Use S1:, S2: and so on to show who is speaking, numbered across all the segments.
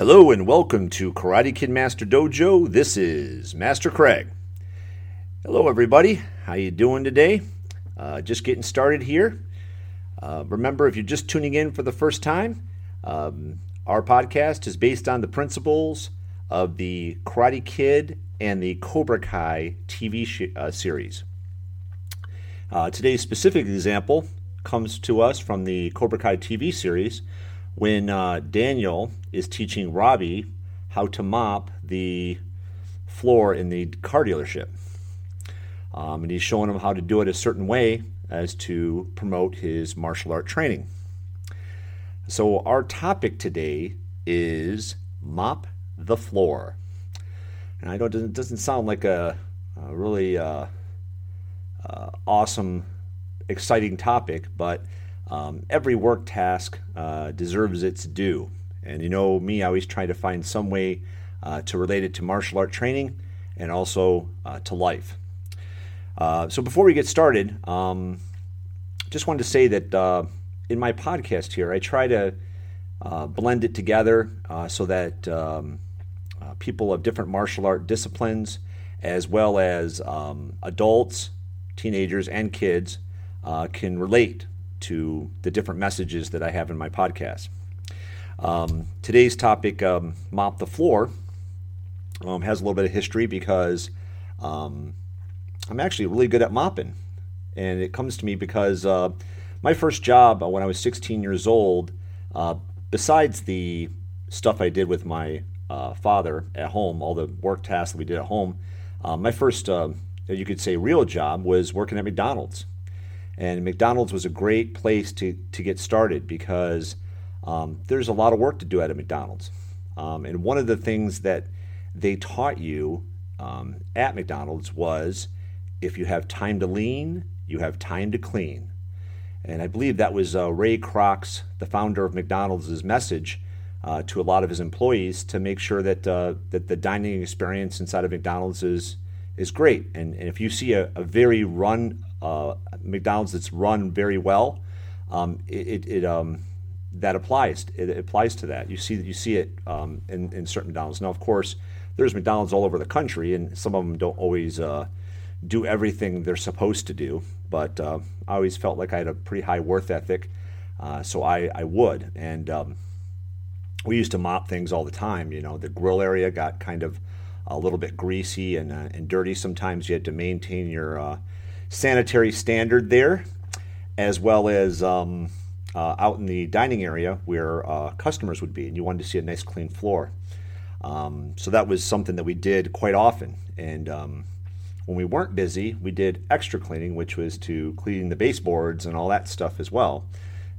S1: Hello and welcome to Karate Kid Master Dojo. This is Master Craig. Hello, everybody. How you doing today? Uh, just getting started here. Uh, remember, if you're just tuning in for the first time, um, our podcast is based on the principles of the Karate Kid and the Cobra Kai TV sh- uh, series. Uh, today's specific example comes to us from the Cobra Kai TV series when uh, Daniel is teaching Robbie how to mop the floor in the car dealership. Um, and he's showing him how to do it a certain way as to promote his martial art training. So, our topic today is mop the floor. And I know it doesn't, doesn't sound like a, a really uh, uh, awesome, exciting topic, but um, every work task uh, deserves its due. And you know me, I always try to find some way uh, to relate it to martial art training and also uh, to life. Uh, so before we get started, um, just wanted to say that uh, in my podcast here, I try to uh, blend it together so that um, people of different martial art disciplines, as well as um, adults, teenagers, and kids, can relate to the different messages that I have in my podcast. Um, today's topic, um, Mop the Floor, um, has a little bit of history because um, I'm actually really good at mopping. And it comes to me because uh, my first job when I was 16 years old, uh, besides the stuff I did with my uh, father at home, all the work tasks that we did at home, uh, my first, uh, you could say, real job was working at McDonald's. And McDonald's was a great place to, to get started because um, there's a lot of work to do at a McDonald's. Um, and one of the things that they taught you um, at McDonald's was if you have time to lean, you have time to clean. And I believe that was uh, Ray Kroc's, the founder of McDonald's, message uh, to a lot of his employees to make sure that uh, that the dining experience inside of McDonald's is is great. And, and if you see a, a very run uh, McDonald's that's run very well, um, it, it um, that applies. It applies to that. You see you see it um, in, in certain McDonald's. Now, of course, there's McDonald's all over the country, and some of them don't always uh, do everything they're supposed to do. But uh, I always felt like I had a pretty high worth ethic, uh, so I, I would. And um, we used to mop things all the time. You know, the grill area got kind of a little bit greasy and, uh, and dirty. Sometimes you had to maintain your sanitary standard there, as well as um, uh, out in the dining area where uh, customers would be, and you wanted to see a nice clean floor. Um, so that was something that we did quite often. And um, when we weren't busy, we did extra cleaning, which was to clean the baseboards and all that stuff as well.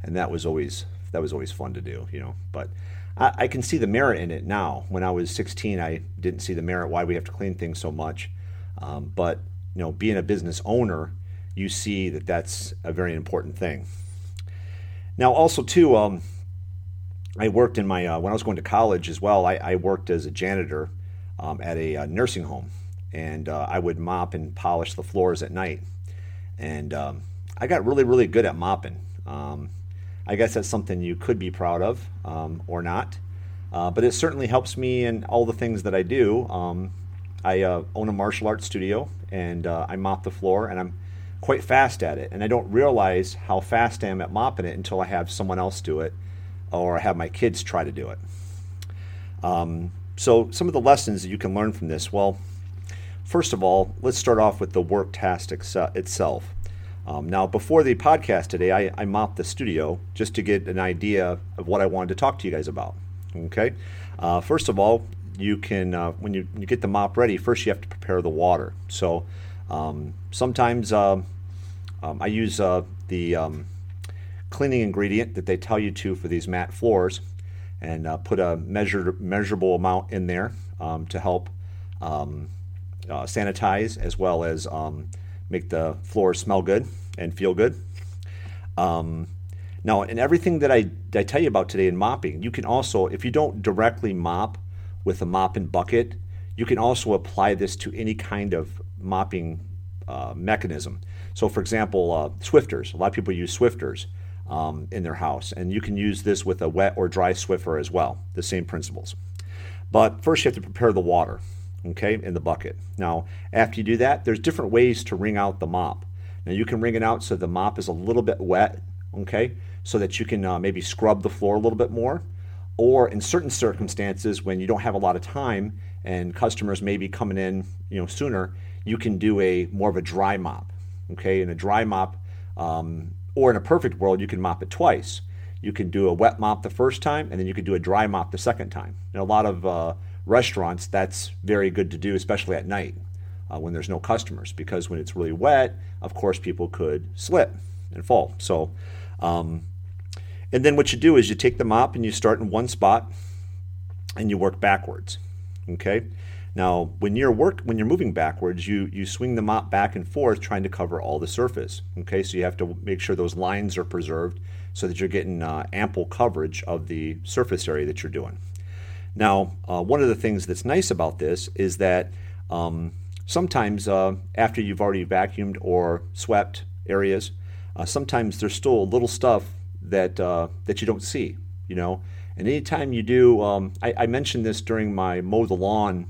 S1: And that was always that was always fun to do, you know. But I, I can see the merit in it now. When I was 16, I didn't see the merit why we have to clean things so much. Um, but you know, being a business owner, you see that that's a very important thing. Now, also too, um, I worked in my uh, when I was going to college as well. I, I worked as a janitor um, at a, uh, nursing home, and uh, I would mop and polish the floors at night. And um, I got really, really good at mopping. Um, I guess that's something you could be proud of um, or not, uh, but it certainly helps me in all the things that I do. I uh, own a martial arts studio and uh, I mop the floor and I'm quite fast at it. And I don't realize how fast I am at mopping it until I have someone else do it or I have my kids try to do it. Um, so, some of the lessons that you can learn from this well, first of all, let's start off with the work task itself. Um, now, before the podcast today, I, I mopped the studio just to get an idea of what I wanted to talk to you guys about. Okay. Uh, first of all, you can uh, when you, you get the mop ready first you have to prepare the water. So um, sometimes uh, um, i use uh, the um, cleaning ingredient that they tell you to for these mat floors and uh, put a measured measurable amount in there um, to help um, uh, sanitize as well as um, make the floors smell good and feel good. Now, in everything that I, I tell you about today in mopping, you can also, if you don't directly mop with a mop and bucket. You can also apply this to any kind of mopping uh, mechanism. So, for example, uh, Swiffers. A lot of people use Swiffers um, in their house, and you can use this with a wet or dry Swiffer as well. The same principles. But first, you have to prepare the water, okay, in the bucket. Now, after you do that, there's different ways to wring out the mop. Now, you can wring it out so the mop is a little bit wet, okay, so that you can uh, maybe scrub the floor a little bit more. Or in certain circumstances, when you don't have a lot of time and customers may be coming in, you know, sooner, you can do a more of a dry mop, okay. in a dry mop, um, or in a perfect world, you can mop it twice. You can do a wet mop the first time, and then you can do a dry mop the second time. In a lot of uh, restaurants, that's very good to do, especially at night uh, when there's no customers, because when it's really wet, of course, people could slip and fall. So, um, and then what you do is you take the mop and you start in one spot, and you work backwards. Okay. Now, when you're work when you're moving backwards, you you swing the mop back and forth, trying to cover all the surface. Okay, so you have to make sure those lines are preserved so that you're getting uh, ample coverage of the surface area that you're doing. Now, uh, one of the things that's nice about this is that um, sometimes uh, after you've already vacuumed or swept areas, uh, sometimes there's still little stuff that uh, that you don't see. You know, and anytime you do, um, I, I, mentioned this during my mow the lawn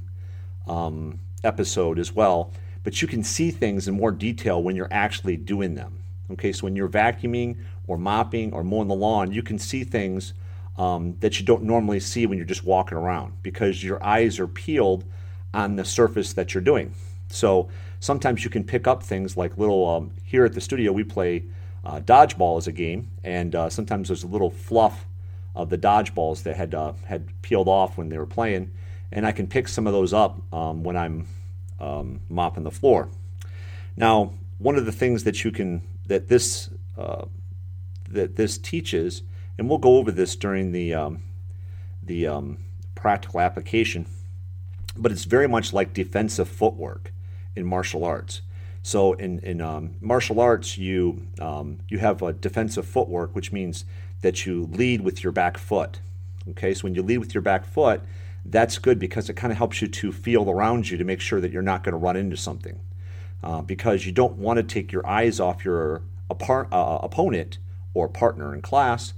S1: um, episode as well. But you can see things in more detail when you're actually doing them. Okay, so when you're vacuuming or mopping or mowing the lawn, you can see things um, that you don't normally see when you're just walking around because your eyes are peeled on the surface that you're doing. So sometimes you can pick up things like little, um, here at the studio, we play uh, dodgeball as a game, and uh, sometimes there's a little fluff of the dodgeballs that had, uh, had peeled off when they were playing, and I can pick some of those up um, when I'm um, mopping the floor. Now, one of the things that you can that this uh, that this teaches, and we'll go over this during the um, the um, practical application, but it's very much like defensive footwork in martial arts. So in in um, martial arts, you um, you have a defensive footwork, which means that you lead with your back foot. Okay, so when you lead with your back foot, that's good because it kind of helps you to feel around you to make sure that you're not going to run into something. Uh, because you don't want to take your eyes off your uh, opponent or partner in class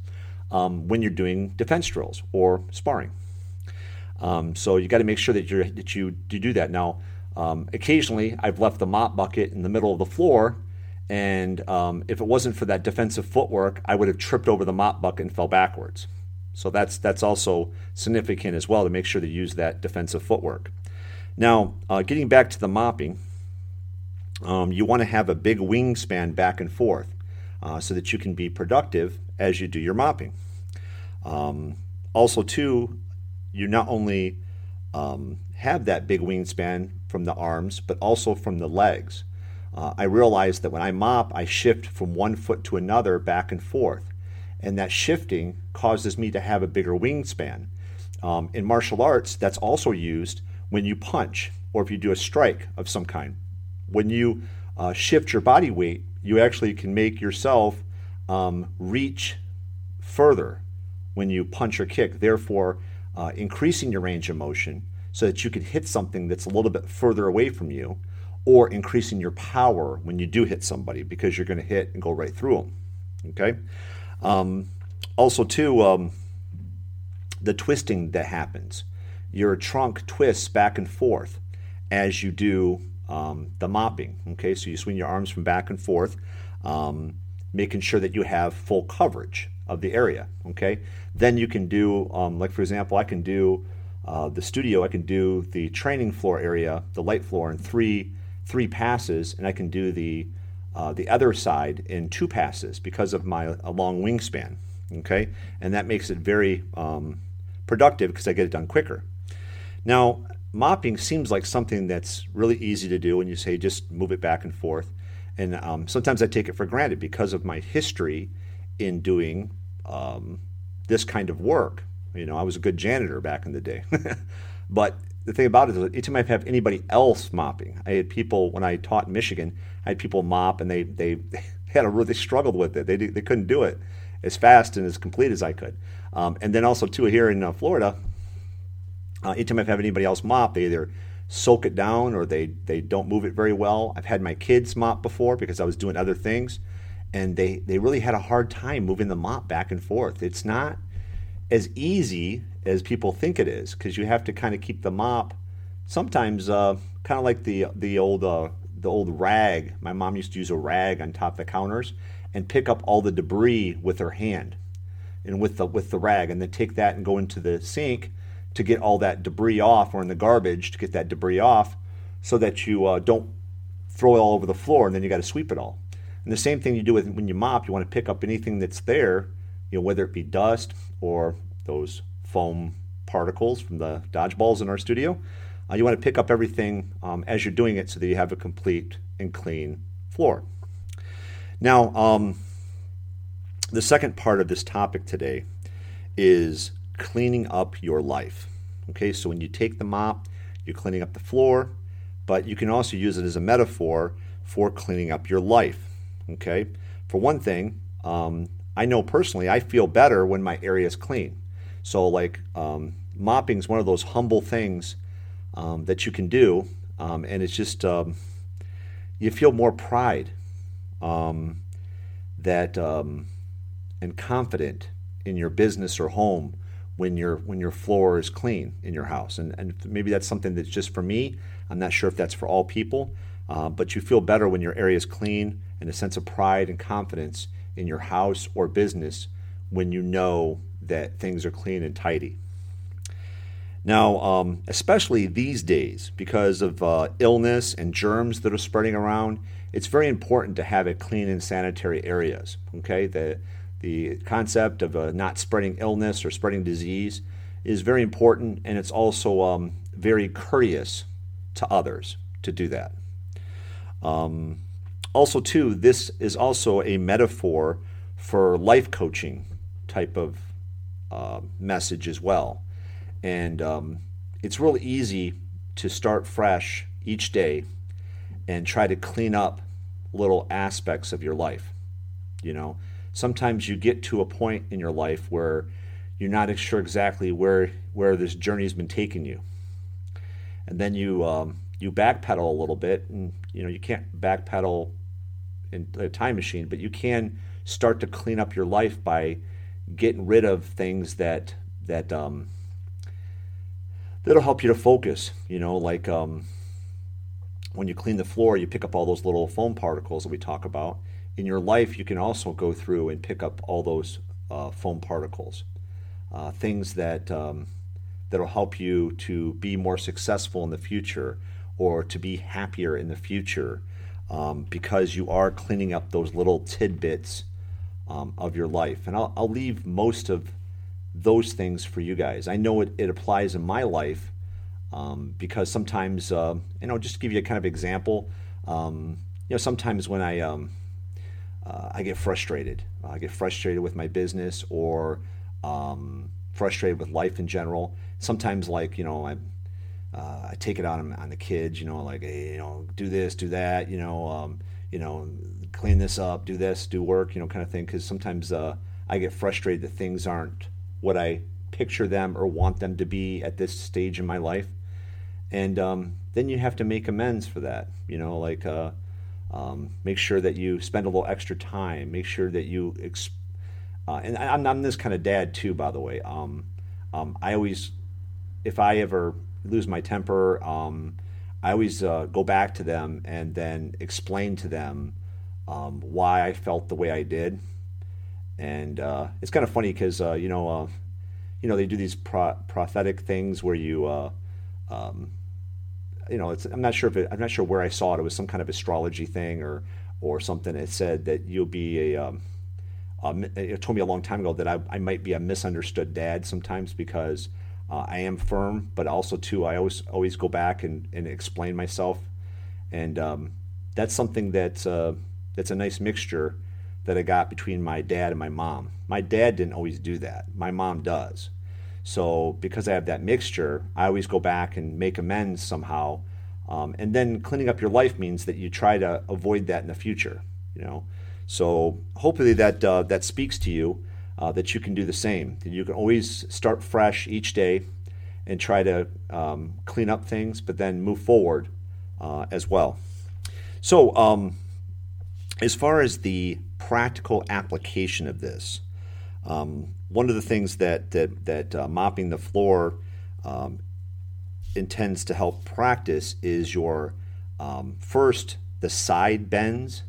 S1: um, when you're doing defense drills or sparring. Um, so you got to make sure that, you that you, you do that. Now, um, occasionally I've left the mop bucket in the middle of the floor, and um, if it wasn't for that defensive footwork, I would have tripped over the mop bucket and fell backwards. So that's that's also significant as well to make sure to use that defensive footwork. Now, uh, getting back to the mopping, um, you want to have a big wingspan back and forth uh, so that you can be productive as you do your mopping. Um, also, too, you not only um, have that big wingspan from the arms, but also from the legs. Uh, I realize that when I mop, I shift from one foot to another back and forth, and that shifting causes me to have a bigger wingspan. Um, in martial arts, that's also used when you punch or if you do a strike of some kind. When you uh, shift your body weight you actually can make yourself um, reach further when you punch or kick, therefore uh, increasing your range of motion so that you can hit something that's a little bit further away from you, or increasing your power when you do hit somebody because you're going to hit and go right through them. Okay. Um, also, too, um, the twisting that happens. Your trunk twists back and forth as you do um, the mopping. Okay, so you swing your arms from back and forth, um, making sure that you have full coverage of the area. Okay, then you can do, um, like for example, I can do uh, the studio. I can do the training floor area, the light floor, in three three passes, and I can do the uh, the other side in two passes because of my long wingspan. Okay, and that makes it very um, productive because I get it done quicker. Now, mopping seems like something that's really easy to do, and you say just move it back and forth. And um, sometimes I take it for granted because of my history in doing um, this kind of work. You know, I was a good janitor back in the day. but the thing about it is, anytime I have anybody else mopping, I had people when I taught in Michigan, I had people mop and they they, had a really struggled with it. They they couldn't do it as fast and as complete as I could. Um, and then also too here in uh, Florida, uh, anytime I've had anybody else mop, they either soak it down or they, they don't move it very well. I've had my kids mop before because I was doing other things, and they, they really had a hard time moving the mop back and forth. It's not as easy as people think it is because you have to kind of keep the mop sometimes uh, kind of like the the old uh, the old rag. My mom used to use a rag on top of the counters and pick up all the debris with her hand and with the with the rag, and then take that and go into the sink to get all that debris off, or in the garbage to get that debris off, so that you uh, don't throw it all over the floor, and then you got to sweep it all. And the same thing you do with when you mop, you want to pick up anything that's there, you know, whether it be dust or those foam particles from the dodgeballs in our studio. Uh, you want to pick up everything um, as you're doing it so that you have a complete and clean floor. Now, um, the second part of this topic today is cleaning up your life. Okay, so when you take the mop, you're cleaning up the floor, but you can also use it as a metaphor for cleaning up your life. Okay, for one thing, um, I know personally I feel better when my area is clean. So, like, um, mopping is one of those humble things um, that you can do, um, and it's just um, you feel more pride um, that um, and confident in your business or home when your when your floor is clean in your house, and and maybe that's something that's just for me. I'm not sure if that's for all people, uh, but you feel better when your area is clean and a sense of pride and confidence in your house or business when you know that things are clean and tidy. Now, um, especially these days, because of uh, illness and germs that are spreading around, it's very important to have it clean and sanitary areas. Okay, the the concept of uh, not spreading illness or spreading disease is very important, and it's also um, very courteous to others to do that. Um, also, too, this is also a metaphor for life coaching type of uh, message as well. And um, it's real easy to start fresh each day and try to clean up little aspects of your life. You know, sometimes you get to a point in your life where you're not sure exactly where where this journey has been taking you, and then you um, you backpedal a little bit, and you know you can't backpedal in a time machine, but you can start to clean up your life by getting rid of things that that um, that'll help you to focus. You know, like um, when you clean the floor, you pick up all those little foam particles that we talk about. In your life, you can also go through and pick up all those uh, foam particles, uh, things that um, that'll help you to be more successful in the future or to be happier in the future um, because you are cleaning up those little tidbits um, of your life. And I'll, I'll leave most of those things for you guys. I know it, it applies in my life um, because sometimes, uh, you know, just give you a kind of example, um, you know, sometimes when I, um, uh, I get frustrated, I get frustrated with my business or um, frustrated with life in general. Sometimes, like, you know, I, uh, I take it on, on the kids, you know, like, hey, you know, do this, do that, you know, um, you know, clean this up, do this, do work, you know, kind of thing. Because sometimes uh, I get frustrated that things aren't what I picture them or want them to be at this stage in my life. And um, then you have to make amends for that. You know, like uh, um, make sure that you spend a little extra time. Make sure that you, exp- uh, and I'm, I'm, this kind of dad too, by the way. Um, um I always, if I ever lose my temper, um, I always uh, go back to them and then explain to them um, why I felt the way I did and uh, it's kind of funny because uh, you know, uh, you know, they do these pro- prophetic things where you, uh, um, you know, I'm not sure if it, I'm not sure where I saw it. It was some kind of astrology thing or or something. It said that you'll be a. Um, it told me a long time ago that I, I might be a misunderstood dad sometimes because uh, I am firm, but also too I always always go back and, and explain myself, and um, that's something that uh, that's a nice mixture that I got between my dad and my mom. My dad didn't always do that. My mom does. So because I have that mixture, I always go back and make amends somehow. Um, and then cleaning up your life means that you try to avoid that in the future. You know, so hopefully that uh, that speaks to you. Uh, that you can do the same. You can always start fresh each day and try to um, clean up things, but then move forward uh, as well. So, um, as far as the practical application of this. Um, one of the things that that that uh, mopping the floor um, intends to help practice is your um, first the side bends,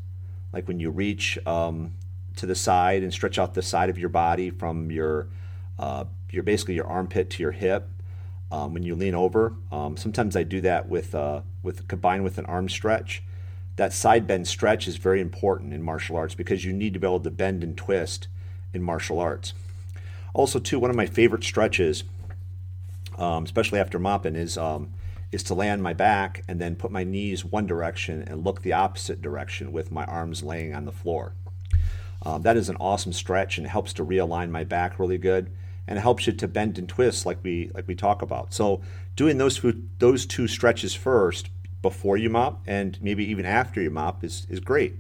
S1: like when you reach um, to the side and stretch out the side of your body from your uh, your basically your armpit to your hip. Um, when you lean over, um, sometimes I do that with uh, with combined with an arm stretch. That side bend stretch is very important in martial arts because you need to be able to bend and twist in martial arts. Also, too, one of my favorite stretches, um, especially after mopping, is um, is to land my back and then put my knees one direction and look the opposite direction with my arms laying on the floor. Um, that is an awesome stretch and it helps to realign my back really good and it helps you to bend and twist like we like we talk about. So doing those those two stretches first before you mop and maybe even after you mop is is great.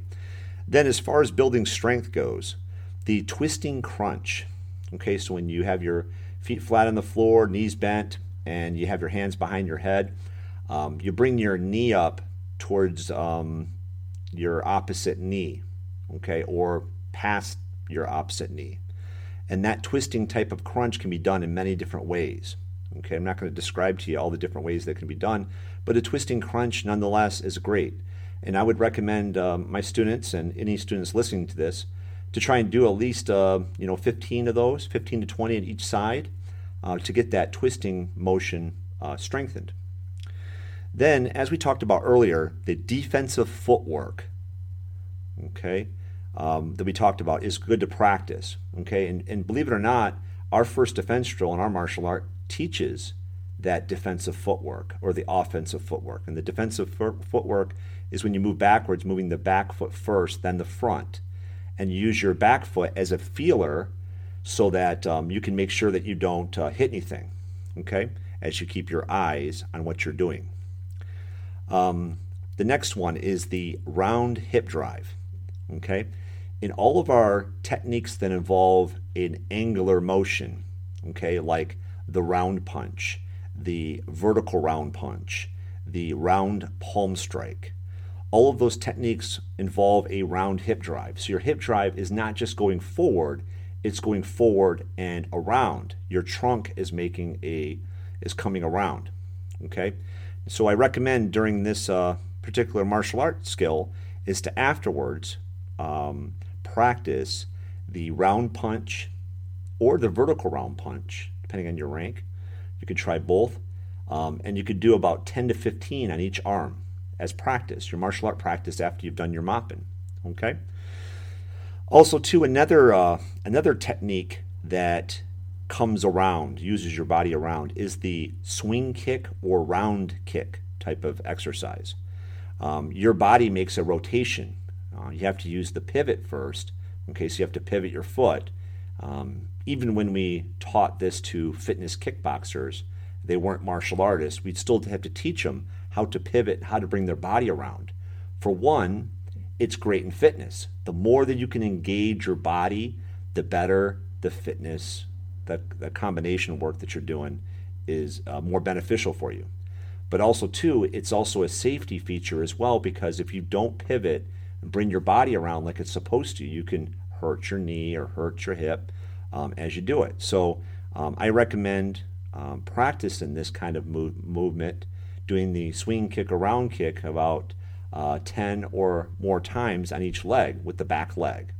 S1: Then as far as building strength goes, the twisting crunch. Okay, so when you have your feet flat on the floor, knees bent, and you have your hands behind your head, um, you bring your knee up towards um, your opposite knee, okay, or past your opposite knee. And that twisting type of crunch can be done in many different ways. Okay, I'm not going to describe to you all the different ways that can be done, but a twisting crunch nonetheless is great. And I would recommend um, my students and any students listening to this to try and do at least uh, you know 15 of those, 15 to 20 on each side, uh, to get that twisting motion uh, strengthened. Then, as we talked about earlier, the defensive footwork. Okay, um, that we talked about is good to practice. Okay, and, and believe it or not, our first defense drill in our martial art teaches that defensive footwork or the offensive footwork. And the defensive footwork is when you move backwards, moving the back foot first, then the front, and use your back foot as a feeler so that um, you can make sure that you don't uh, hit anything. Okay, as you keep your eyes on what you're doing. Um, the next one is the round hip drive. Okay, in all of our techniques that involve an angular motion, okay, like the round punch, the vertical round punch, the round palm strike, all of those techniques involve a round hip drive. So your hip drive is not just going forward, it's going forward and around. Your trunk is making a is coming around. Okay? So I recommend during this uh, particular martial art skill is to afterwards um, practice the round punch or the vertical round punch, depending on your rank. You could try both. Um, and you could do about 10 to 15 on each arm as practice, your martial art practice after you've done your mopping. Okay? Also, too, another, uh, another technique that comes around, uses your body around, is the swing kick or round kick type of exercise. Um, your body makes a rotation uh, you have to use the pivot first. Okay, so you have to pivot your foot. Um, even when we taught this to fitness kickboxers, they weren't martial artists. We'd still have to teach them how to pivot, how to bring their body around. For one, it's great in fitness. The more that you can engage your body, the better the fitness, the, the combination work that you're doing is uh, more beneficial for you. But also, too, it's also a safety feature as well because if you don't pivot bring your body around like it's supposed to, you can hurt your knee or hurt your hip um, as you do it. So um, I recommend um, practicing this kind of move, movement, doing the swing kick around kick about uh, 10 or more times on each leg with the back leg.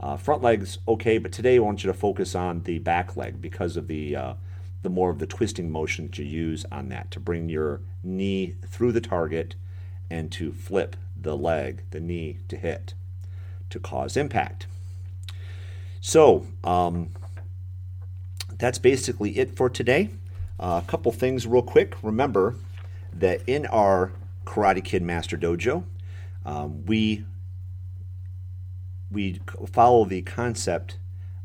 S1: Uh, front legs okay, but today I want you to focus on the back leg because of the uh, the more of the twisting motion that you use on that to bring your knee through the target and to flip the leg, the knee to hit to cause impact. So um, that's basically it for today. Uh, a couple things, real quick. Remember that in our Karate Kid Master Dojo, um, we we follow the concept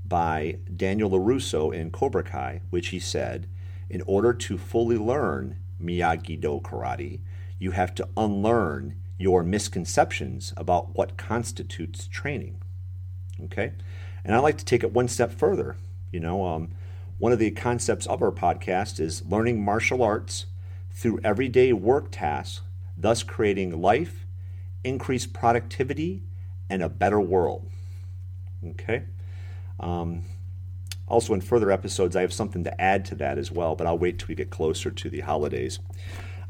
S1: by Daniel LaRusso in Cobra Kai, which he said, in order to fully learn Miyagi Do karate, you have to unlearn your misconceptions about what constitutes training. Okay? And I like to take it one step further. You know, um, one of the concepts of our podcast is learning martial arts through everyday work tasks, thus creating life, increased productivity, and a better world. Okay? Um, Also, in further episodes, I have something to add to that as well, but I'll wait till we get closer to the holidays.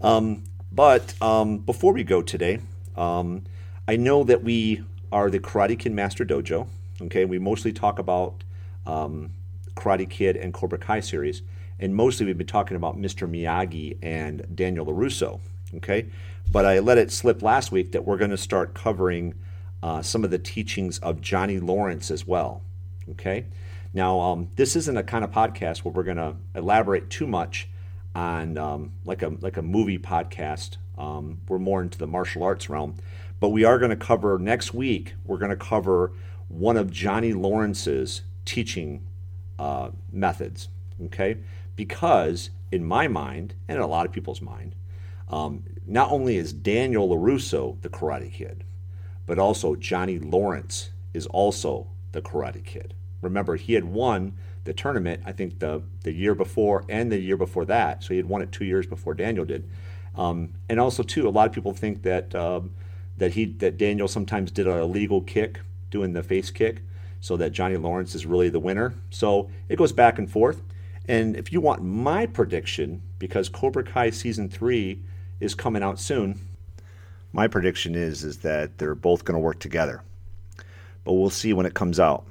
S1: Um, but um, before we go today, um, I know that we are the Karate Kid Master Dojo. Okay, we mostly talk about um, Karate Kid and Cobra Kai series, and mostly we've been talking about Mr. Miyagi and Daniel LaRusso. Okay, but I let it slip last week that we're going to start covering uh, some of the teachings of Johnny Lawrence as well. Okay, now um, this isn't a kind of podcast where we're going to elaborate too much on um, like a like a movie podcast. Um, we're more into the martial arts realm, but we are going to cover next week. We're going to cover one of Johnny Lawrence's teaching uh, methods. Okay, because in my mind and in a lot of people's mind, um, not only is Daniel LaRusso the Karate Kid, but also Johnny Lawrence is also the Karate Kid. Remember, he had won the tournament, I think the, the year before and the year before that. So he had won it two years before Daniel did. Um, and also, too, a lot of people think that um, that he that Daniel sometimes did a illegal kick, doing the face kick, so that Johnny Lawrence is really the winner. So it goes back and forth. And if you want my prediction, because Cobra Kai season three is coming out soon. My prediction is is that they're both going to work together, but we'll see when it comes out.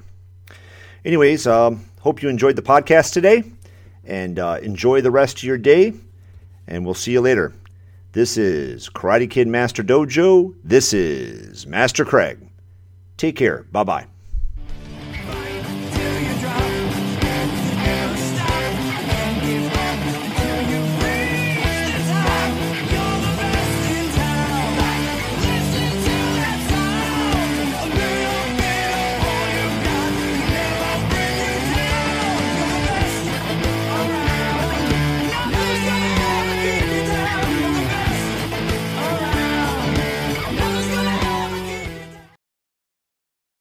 S1: Anyways, um, hope you enjoyed the podcast today, and uh, enjoy the rest of your day. And we'll see you later. This is Karate Kid Master Dojo. This is Master Craig. Take care. Bye bye.